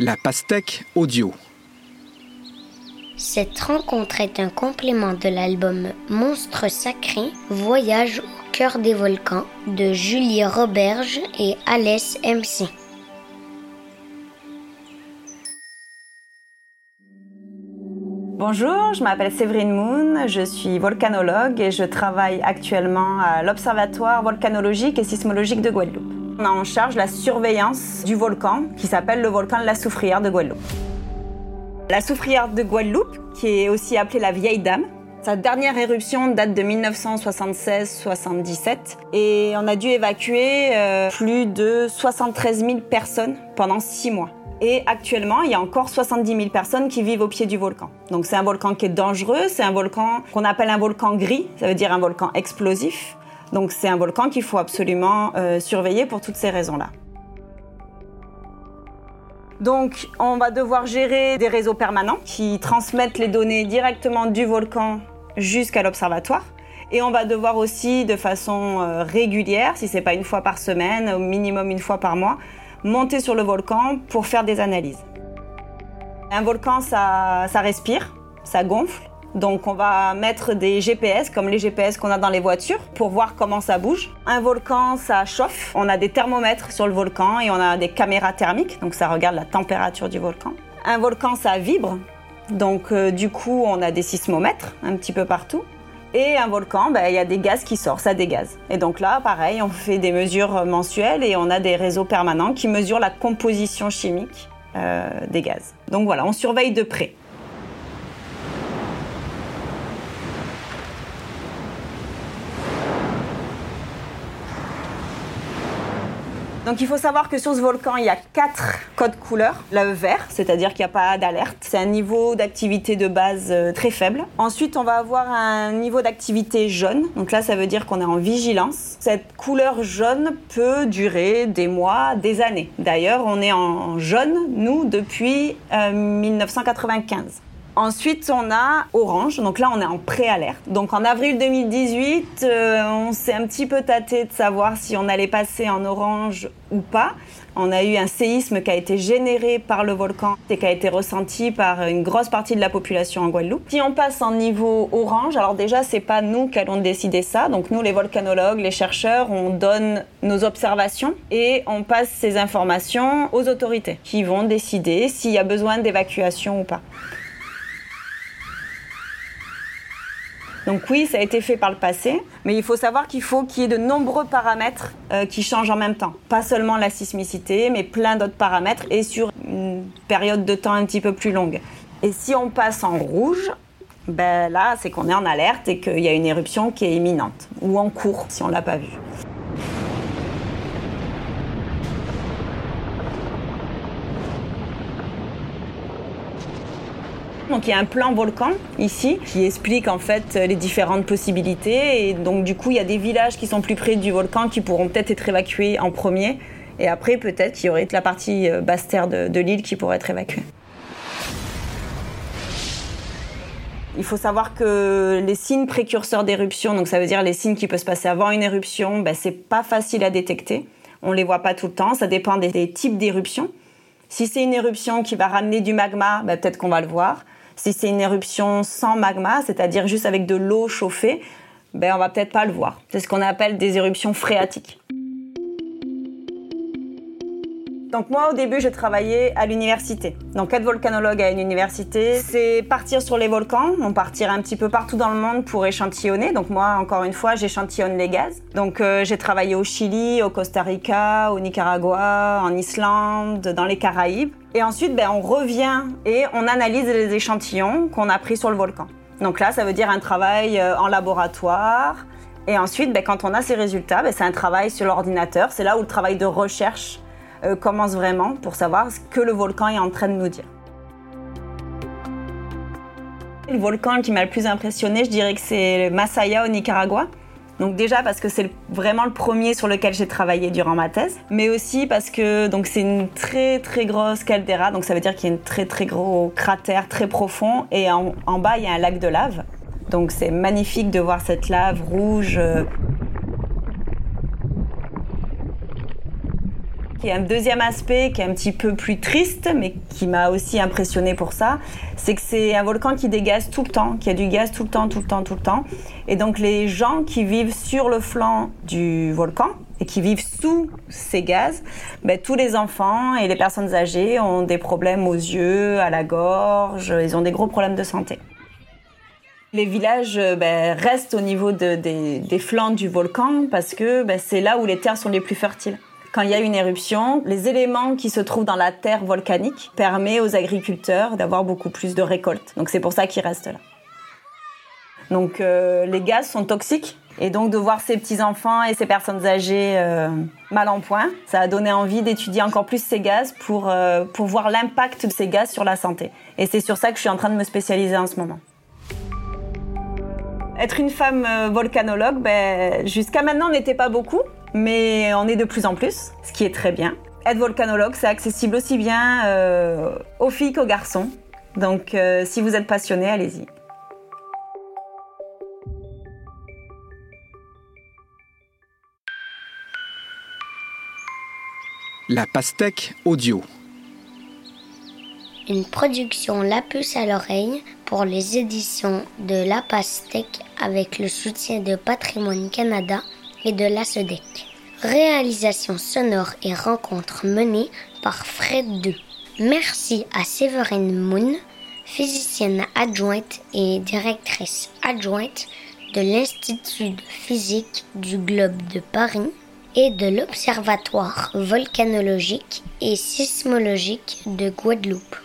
La pastèque audio. Cette rencontre est un complément de l'album Monstre sacré, Voyage au cœur des volcans de Julie Roberge et Alès MC. Bonjour, je m'appelle Séverine Moon, je suis volcanologue et je travaille actuellement à l'Observatoire volcanologique et sismologique de Guadeloupe. On a en charge la surveillance du volcan qui s'appelle le volcan de la Soufrière de Guadeloupe. La Soufrière de Guadeloupe, qui est aussi appelée la Vieille Dame, sa dernière éruption date de 1976-77 et on a dû évacuer euh, plus de 73 000 personnes pendant six mois. Et actuellement, il y a encore 70 000 personnes qui vivent au pied du volcan. Donc c'est un volcan qui est dangereux, c'est un volcan qu'on appelle un volcan gris, ça veut dire un volcan explosif. Donc c'est un volcan qu'il faut absolument euh, surveiller pour toutes ces raisons-là. Donc on va devoir gérer des réseaux permanents qui transmettent les données directement du volcan jusqu'à l'observatoire. Et on va devoir aussi, de façon euh, régulière, si c'est pas une fois par semaine, au minimum une fois par mois, monter sur le volcan pour faire des analyses. Un volcan, ça respire, ça gonfle. Donc on va mettre des GPS comme les GPS qu'on a dans les voitures pour voir comment ça bouge. Un volcan, ça chauffe. On a des thermomètres sur le volcan et on a des caméras thermiques, donc ça regarde la température du volcan. Un volcan, ça vibre. Donc euh, du coup, on a des sismomètres un petit peu partout. Et un volcan, ben, il y a des gaz qui sortent, ça dégaz. Et donc là, pareil, on fait des mesures mensuelles et on a des réseaux permanents qui mesurent la composition chimique euh, des gaz. Donc voilà, on surveille de près. Donc il faut savoir que sur ce volcan, il y a quatre codes couleurs. Le vert, c'est-à-dire qu'il n'y a pas d'alerte. C'est un niveau d'activité de base euh, très faible. Ensuite, on va avoir un niveau d'activité jaune. Donc là, ça veut dire qu'on est en vigilance. Cette couleur jaune peut durer des mois, des années. D'ailleurs, on est en jaune, nous, depuis 1995. Ensuite, on a Orange. Donc là, on est en préalerte. Donc en avril 2018, euh, on s'est un petit peu tâté de savoir si on allait passer en orange ou pas. On a eu un séisme qui a été généré par le volcan et qui a été ressenti par une grosse partie de la population en Guadeloupe. Si on passe en niveau orange, alors déjà c'est pas nous qui allons décider ça. Donc nous les volcanologues, les chercheurs, on donne nos observations et on passe ces informations aux autorités qui vont décider s'il y a besoin d'évacuation ou pas. Donc oui, ça a été fait par le passé, mais il faut savoir qu'il faut qu'il y ait de nombreux paramètres euh, qui changent en même temps. Pas seulement la sismicité, mais plein d'autres paramètres et sur une période de temps un petit peu plus longue. Et si on passe en rouge, ben là, c'est qu'on est en alerte et qu'il y a une éruption qui est imminente ou en cours si on l'a pas vue. Donc il y a un plan volcan ici qui explique en fait les différentes possibilités et donc du coup il y a des villages qui sont plus près du volcan qui pourront peut-être être évacués en premier et après peut-être qu'il y aurait la partie euh, basse terre de, l'île qui pourrait être évacuée. Il faut savoir que les signes précurseurs d'éruption, donc ça veut dire les signes qui peuvent se passer avant une éruption, ben, c'est pas facile à détecter. On les voit pas tout le temps, ça dépend des, types d'éruptions. Si c'est une éruption qui va ramener du magma, ben, peut-être qu'on va le voir. Si c'est une éruption sans magma, c'est-à-dire juste avec de l'eau chauffée, ben on va peut-être pas le voir. C'est ce qu'on appelle des éruptions phréatiques. Donc moi au début je travaillais à l'université. Donc être volcanologue à une université, c'est partir sur les volcans, on partir un petit peu partout dans le monde pour échantillonner. Donc moi encore une fois j'échantillonne les gaz. Donc euh, j'ai travaillé au Chili, au Costa Rica, au Nicaragua, en Islande, dans les Caraïbes. Et ensuite, ben, on revient et on analyse les échantillons qu'on a pris sur le volcan. Donc là, ça veut dire un travail euh, en laboratoire. Et ensuite, ben, quand on a ces résultats, ben, c'est un travail sur l'ordinateur. C'est là où le travail de recherche euh, commence vraiment pour savoir ce que le volcan est en train de nous dire. Le volcan qui m'a le plus impressionné, je dirais que c'est le Masaya au Nicaragua. Donc déjà parce que c'est vraiment le premier sur lequel j'ai travaillé durant ma thèse, mais aussi parce que donc c'est une très très grosse caldeira, donc ça veut dire qu'il y a un très très gros cratère très profond et en, en bas il y a un lac de lave. Donc c'est magnifique de voir cette lave rouge. Et un deuxième aspect qui est un petit peu plus triste, mais qui m'a aussi impressionné pour ça, c'est que c'est un volcan qui dégaze tout le temps, qui a du gaz tout le temps, tout le temps, tout le temps. Et donc les gens qui vivent sur le flanc du volcan et qui vivent sous ces gaz, ben, tous les enfants et les personnes âgées ont des problèmes aux yeux, à la gorge, ils ont des gros problèmes de santé. Les villages ben, restent au niveau de, des, des, flancs du volcan parce que ben, c'est là où les terres sont les plus fertiles. Quand il y a une éruption, les éléments qui se trouvent dans la terre volcanique permettent aux agriculteurs d'avoir beaucoup plus de récoltes. Donc c'est pour ça qu'ils restent là. Donc euh, les gaz sont toxiques et donc de voir ces petits enfants et ces personnes âgées euh, mal en point, ça a donné envie d'étudier encore plus ces gaz pour, euh, pour voir l'impact de ces gaz sur la santé. Et c'est sur ça que je suis en train de me spécialiser en ce moment. Être une femme volcanologue, ben, jusqu'à maintenant, on n'était pas beaucoup, mais on est de plus en plus, ce qui est très bien. Être volcanologue, c'est accessible aussi bien euh, aux filles qu'aux garçons. Donc, euh, si vous êtes passionné, allez-y. La pastèque audio. Une production La Puce à l'oreille pour les éditions de La Pastèque avec le soutien de Patrimoine Canada et de la SEDEC. Réalisation sonore et rencontre menée par Fred II. Merci à Séverine Moon, physicienne adjointe et directrice adjointe de l'Institut de physique du globe de Paris et de l'Observatoire volcanologique et sismologique de Guadeloupe.